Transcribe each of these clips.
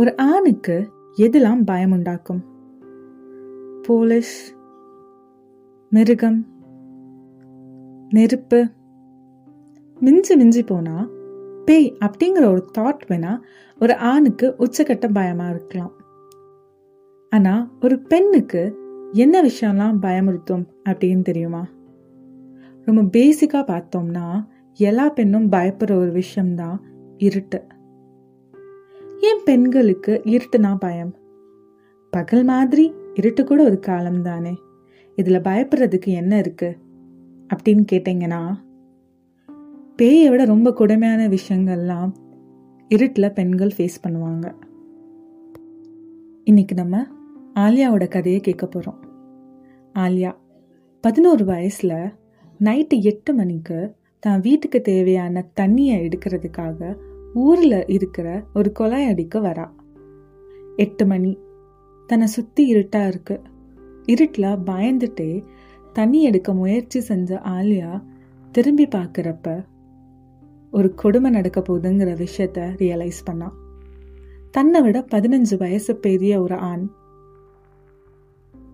ஒரு ஆணுக்கு எதெல்லாம் பயம் உண்டாக்கும் போலீஸ் மிருகம் நெருப்பு. மிஞ்சி மிஞ்சி போனா பேய் அப்படிங்கிற ஒரு தாட் வேணா ஒரு ஆணுக்கு உச்சக்கட்ட பயமா இருக்கலாம். ஆனா ஒரு பெண்ணுக்கு என்ன விஷயம்லாம் பயமுறுத்தும் அப்படின்னு தெரியுமா? ரொம்ப பேசிக்கா பார்த்தோம்னா எல்லா பெண்ணும் பயப்படுற ஒரு விஷயம்தான் இருட்டு. ஏன் பெண்களுக்கு இருட்டுனா பயம். பகல் மாதிரி இருட்டு கூட ஒரு காலம் தானே. இதில் பயப்படுறதுக்கு என்ன இருக்கு? அப்படின்னு கேட்டீங்கன்னா பேயை விட ரொம்ப கொடுமையான விஷயங்கள்லாம் இருட்டில் பெண்கள் ஃபேஸ் பண்ணுவாங்க. இன்னைக்கு நம்ம ஆலியாவோட கதையை கேட்க போகிறோம் ஆலியா பதினோரு வயசில் நைட்டு எட்டு மணிக்கு தான் வீட்டுக்கு தேவையான தண்ணியை எடுக்கிறதுக்காக ஊரில் இருக்கிற ஒரு கொலை அடிக்க வரா. எட்டு மணி. தன்னை சுற்றி இருட்டா இருக்கு. இருட்டில் பயந்துட்டே தண்ணி எடுக்க முயற்சி செஞ்ச ஆலியா திரும்பி பார்க்குறப்ப ஒரு கொடுமை நடக்க போகுதுங்கிற விஷயத்த ரியலைஸ் பண்ணான் தன்னை விட பதினஞ்சு வயசு பெரிய ஒரு ஆண்.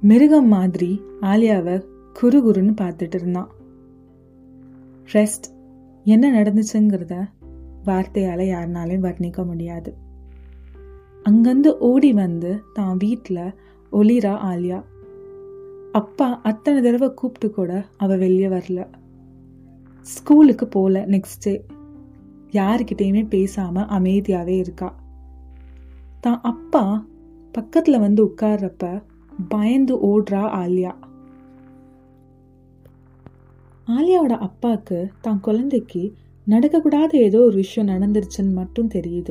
மிருகம் மாதிரி ஆலியாவை குரு குருன்னு பார்த்துட்டு இருந்தான். ரெஸ்ட் என்ன நடந்துச்சுங்கிறத வார்த்தையால் யாருனாலையும் வர்ணிக்க முடியாது. அங்கேருந்து ஓடி வந்து தான் வீட்டில் ஒளிரா ஆலியா. அப்பா அத்தனை தடவை கூப்பிட்டு கூட அவள் வெளியே வரல. ஸ்கூலுக்கு போகல நெக்ஸ்ட் டே யாருக்கிட்டேயுமே பேசாமல் அமைதியாகவே இருக்கா. தான் அப்பா பக்கத்தில் வந்து உட்கார்றப்ப பயந்து ஓடுறா ஆலியா. ஆலியாவோட அப்பாவுக்கு தான் குழந்தைக்கு நடக்கக்கூடாத ஏதோ ஒரு விஷயம் நடந்துருச்சுன்னு மட்டும் தெரியுது.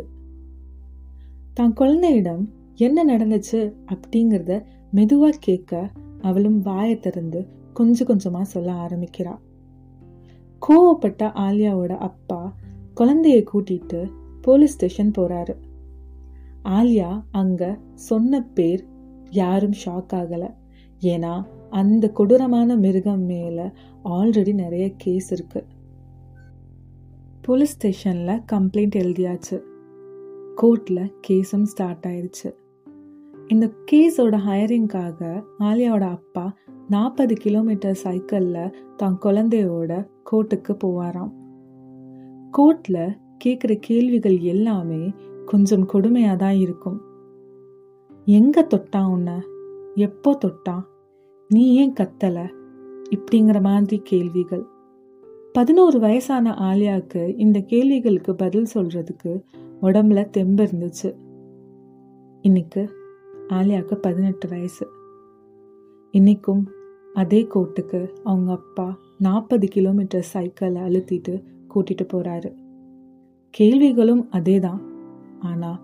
தான் குழந்தையிடம் என்ன நடந்துச்சு? அப்படிங்கிறத மெதுவாக கேட்க அவளும் வாயை திறந்து கொஞ்சம் கொஞ்சமாக சொல்ல ஆரம்பிக்கிறா. கோவப்பட்ட ஆலியாவோட அப்பா குழந்தைய கூட்டிட்டு போலீஸ் ஸ்டேஷன் போறாரு. ஆலியா அங்க சொன்ன பேர் யாரும் ஷாக் ஆகல. ஏன்னா அந்த கொடூரமான மிருகம் மேல ஆல்ரெடி நிறைய கேஸ் இருக்கு. போலீஸ் ஸ்டேஷனில் கம்ப்ளைண்ட் எழுதியாச்சு. கோர்ட்டில் கேஸும் ஸ்டார்ட் ஆயிடுச்சு இந்த கேஸோட ஹையரிங்காக ஆலியாவோட அப்பா நாற்பது கிலோமீட்டர் சைக்கிளில் தான் குழந்தையோட கோர்ட்டுக்கு போவாராம். கோர்ட்டில் கேட்குற கேள்விகள் எல்லாமே கொஞ்சம் கொடுமையாக தான் இருக்கும். எங்கே தொட்டான் உன்னை? எப்போ தொட்டான் நீ ஏன் கத்தலை? இப்படிங்கிற மாதிரி கேள்விகள். பதினோரு வயசான ஆலியாவுக்கு இந்த கேள்விகளுக்கு பதில் சொல்றதுக்கு உடம்புல தெம்பு இருந்துச்சு. இன்னைக்கு ஆலியாவுக்கு பதினெட்டு வயசு. இன்னைக்கும் அதே கோர்ட்டுக்கு அவங்க அப்பா நாற்பது கிலோமீட்டர் சைக்கிளை அழுத்திட்டு கூட்டிட்டு போறாரு. கேள்விகளும் அதே தான் ஆனால்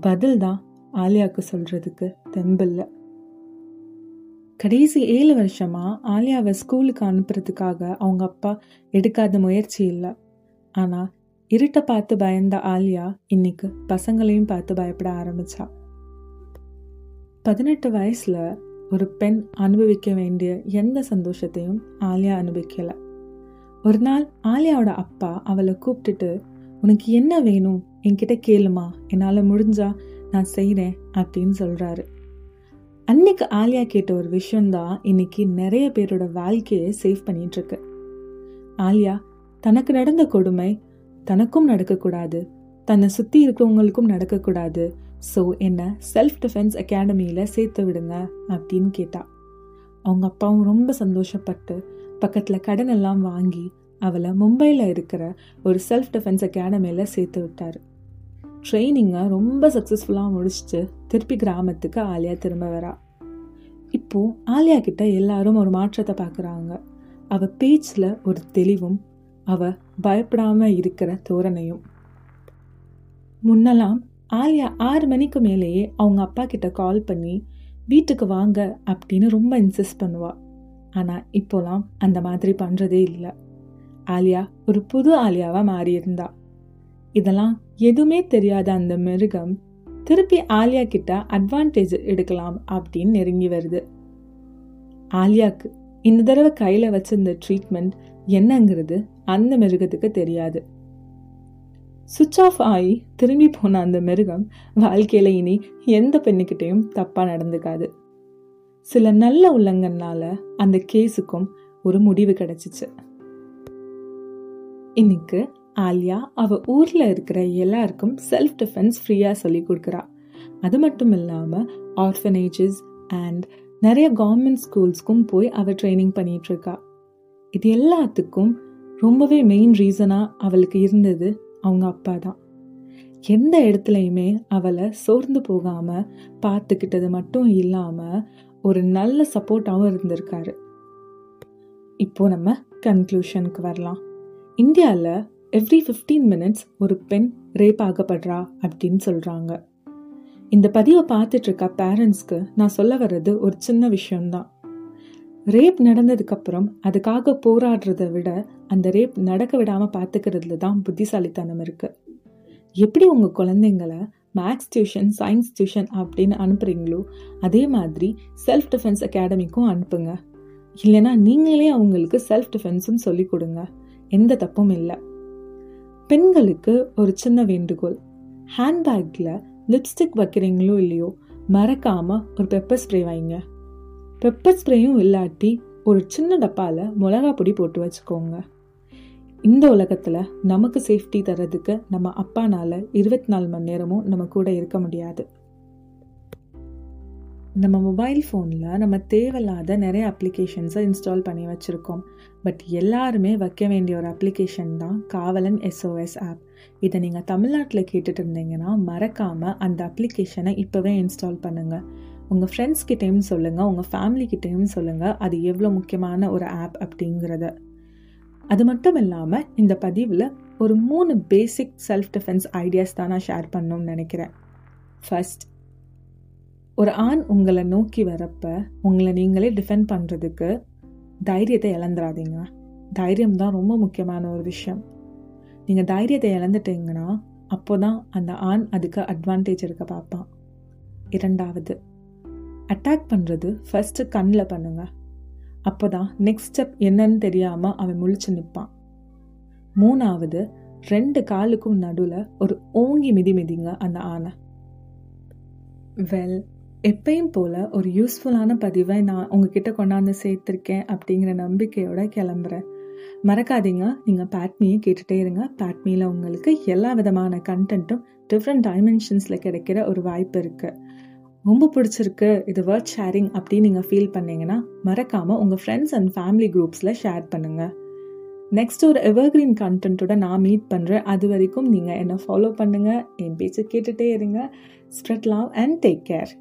பதில் தான் ஆலியாவுக்கு சொல்றதுக்கு தெம்பில்லை கடைசி ஏழு வருஷமாக ஆலியாவை ஸ்கூலுக்கு அனுப்புறதுக்காக அவங்க அப்பா எடுக்காத முயற்சி இல்லை. ஆனால் இருட்டை பார்த்து பயந்த ஆலியா இன்னைக்கு பசங்களையும் பார்த்து பயப்பட ஆரம்பிச்சா. பதினெட்டு வயசில் ஒரு பெண் அனுபவிக்க வேண்டிய எந்த சந்தோஷத்தையும் ஆலியா அனுபவிக்கல. ஒரு நாள் ஆலியாவோட அப்பா அவளை கூப்பிட்டுட்டு உனக்கு என்ன வேணும்? என்கிட்ட கேளுமா. என்னால் முடிஞ்சா நான் செய்கிறேன் அப்படின்னு சொல்கிறாரு அன்னைக்கு ஆலியா கேட்ட ஒரு விஷயம்தான் இன்னைக்கு நிறைய பேரோட வாழ்க்கையை சேவ் பண்ணிட்டு இருக்கு ஆலியா தனக்கு நடந்த கொடுமை தனக்கும் நடக்கக்கூடாது. தன்னை சுற்றி இருக்கிறவங்களுக்கும் நடக்கக்கூடாது. ஸோ என்ன செல்ஃப் டிஃபென்ஸ் அகாடமியில் சேர்த்து விடுங்க அப்படின்னு கேட்டா. அவங்க அப்பாவும் ரொம்ப சந்தோஷப்பட்டு பக்கத்தில் கடன் எல்லாம் வாங்கி அவளை மும்பையில் இருக்கிற ஒரு செல்ஃப் டிஃபென்ஸ் அகாடமியில் சேர்த்து விட்டார். ட்ரைனிங்கை ரொம்ப சக்ஸஸ்ஃபுல்லாக முடிச்சுட்டு திருப்பி கிராமத்துக்கு ஆலியா திரும்ப வரா. இப்போது ஆலியா கிட்ட எல்லாரும் ஒரு மாற்றத்தை பார்க்குறாங்க அவள் பேச்சில் ஒரு தெளிவும் அவள் பயப்படாமல் இருக்கிற தோரணையும். முன்னெல்லாம் ஆலியா ஆறு மணிக்கு மேலேயே அவங்க அப்பா கிட்ட கால் பண்ணி வீட்டுக்கு வாங்க அப்படின்னு ரொம்ப இன்சிஸ்ட் பண்ணுவாள் ஆனால் இப்போலாம் அந்த மாதிரி பண்ணுறதே இல்லை. ஆலியா ஒரு புது ஆலியாவாக மாறியிருந்தாள் இதெல்லாம் எதுவுமே தெரியாத அந்த மிருகம் திருப்பி ஆலியா கிட்ட அட்வான்டேஜ் எடுக்கலாம் அப்படின்னு நெருங்கி வருது. ஆலியாக்கு இந்த தடவை கையில வச்சிருந்த ட்ரீட்மெண்ட் என்னங்கிறது அந்த மிருகத்துக்கு தெரியாது. சுவிட்ச் ஆஃப் ஆகி திரும்பி போன அந்த மிருகம் வாழ்க்கையில் இனி எந்த பெண்ணுக்கிட்டையும் தப்பாக நடந்துக்காது. சில நல்ல உள்ளங்கள்னால அந்த கேஸுக்கும் ஒரு முடிவு கிடைச்சிச்சு. இன்னைக்கு ஆலியா அவ ஊர்ல இருக்கிற எல்லாருக்கும் செல்ஃப் டிஃபென்ஸ் ஃப்ரீயா சொல்லி கொடுக்குறா. அது மட்டும் இல்லாம ஆர்ஃபனேஜஸ் அண்ட் நிறைய கவர்மெண்ட் ஸ்கூல்ஸ்க்கும் போய் அவ ட்ரைனிங் பண்ணிட்டு இருக்கா. இது எல்லாத்துக்கும் ரொம்பவே மெயின் ரீசனா அவளுக்கு இருந்தது அவங்க அப்பா தான். எந்த இடத்துலையுமே அவளை சோர்ந்து போகாம பார்த்துக்கிட்டது மட்டும் இல்லாம ஒரு நல்ல சப்போர்ட்டாகவும் இருந்திருக்காரு. இப்போ நம்ம கன்க்ளூஷனுக்கு வரலாம். இந்தியாவில் எவ்ரி ஃபிஃப்டீன் மினிட்ஸ் ஒரு பெண் ரேப் ஆகப்படுறா அப்படின்னு சொல்கிறாங்க இந்த பதிவை பார்த்துட்ருக்க பேரண்ட்ஸ்க்கு நான் சொல்ல வர்றது ஒரு சின்ன விஷயம்தான். ரேப் நடந்ததுக்கப்புறம் அதுக்காக போராடுறத விட அந்த ரேப் நடக்க விடாமல் பார்த்துக்கிறதுல தான் புத்திசாலித்தனம் இருக்குது எப்படி உங்கள் குழந்தைங்கள மேக்ஸ் டியூஷன் சயின்ஸ் டியூஷன் அப்படின்னு அனுப்புகிறீங்களோ அதே மாதிரி செல்ஃப் டிஃபென்ஸ் அகாடமிக்கும் அனுப்புங்க. இல்லைனா நீங்களே அவங்களுக்கு செல்ஃப் டிஃபென்ஸும் சொல்லி கொடுங்க. எந்த தப்பும் இல்லை. பெண்களுக்கு ஒரு சின்ன வேண்டுகோள். ஹேண்ட்பேக்கில் லிப்ஸ்டிக் வைக்கிறீங்களோ இல்லையோ மறக்காமல் ஒரு பெப்பர் ஸ்ப்ரே வைங்க. பெப்பர் ஸ்ப்ரேயும் இல்லாட்டி ஒரு சின்ன டப்பாவில் மிளகா பொடி போட்டு வச்சுக்கோங்க. இந்த உலகத்தில் நமக்கு சேஃப்டி தர்றதுக்கு நம்ம அப்பானால் இருபத்தி நாலு மணி நேரமும் நம்ம கூட இருக்க முடியாது. நம்ம மொபைல் ஃபோனில் நம்ம தேவையில்லாத நிறைய அப்ளிகேஷன்ஸை இன்ஸ்டால் பண்ணி வச்சுருக்கோம். பட் எல்லாருமே வைக்க வேண்டிய ஒரு அப்ளிகேஷன் தான் காவலன் எஸ்ஓஎஸ் ஆப் இதை நீங்கள் தமிழ்நாட்டில் கேட்டுட்டு இருந்தீங்கன்னா மறக்காமல் அந்த அப்ளிகேஷனை இப்போவே இன்ஸ்டால் பண்ணுங்கள் உங்கள் ஃப்ரெண்ட்ஸ் கிட்டேயும் சொல்லுங்கள் உங்கள் ஃபேமிலி கிட்டேயும் சொல்லுங்கள் அது எவ்வளோ முக்கியமான ஒரு ஆப் அப்படிங்கிறத. அது மட்டும் இல்லாமல் இந்த பதிவில் ஒரு மூணு பேசிக் செல்ஃப் டிஃபென்ஸ் ஐடியாஸ் தான் நான் ஷேர் பண்ணணும்னு நினைக்கிறேன். ஃபர்ஸ்ட் ஒரு ஆண் உங்களை நோக்கி வரப்ப உங்களை நீங்களே டிஃபெண்ட் பண்ணுறதுக்கு தைரியத்தை இழந்துடாதீங்க. தைரியம் தான் ரொம்ப முக்கியமான ஒரு விஷயம். நீங்கள் தைரியத்தை இழந்துட்டீங்கன்னா அப்போ தான் அந்த ஆண் அதுக்கு அட்வான்டேஜ் இருக்க பார்ப்பான். இரண்டாவது அட்டாக் பண்ணுறது ஃபஸ்ட்டு கண்ணில் பண்ணுங்கள் அப்போ தான் நெக்ஸ்ட் ஸ்டெப் என்னன்னு தெரியாமல் அவன் முழிச்சு நிற்பான் மூணாவது ரெண்டு காலுக்கும் நடுவில் ஒரு ஓங்கி மிதி மிதிங்க அந்த ஆணை. வெல் எப்பயும் போல் ஒரு யூஸ்ஃபுல்லான பதிவை நான் உங்ககிட்ட கொண்டாந்து சேர்த்துருக்கேன் அப்படிங்கிற நம்பிக்கையோட கிளம்புறேன். மறக்காதீங்க. நீங்கள் பேட்மியை கேட்டுகிட்டே இருங்க. பேட்மியில் உங்களுக்கு எல்லா விதமான கண்டென்ட்டும் டிஃப்ரெண்ட் டைமென்ஷன்ஸில் கிடைக்கிற ஒரு வாய்ப்பு இருக்குது ரொம்ப பிடிச்சிருக்கு இது வேர்ட் ஷேரிங் அப்படின்னு நீங்கள் ஃபீல் பண்ணீங்கன்னா மறக்காமல் உங்கள் ஃப்ரெண்ட்ஸ் அண்ட் ஃபேமிலி குரூப்ஸில் ஷேர் பண்ணுங்கள் நெக்ஸ்ட் ஒரு எவர்கிரீன் கண்டென்ட்டோட நான் மீட் பண்ணுறேன் அது வரைக்கும் நீங்கள் என்னை ஃபாலோ பண்ணுங்கள் என் பேச்சு கேட்டுகிட்டே இருங்க. Spread love and take care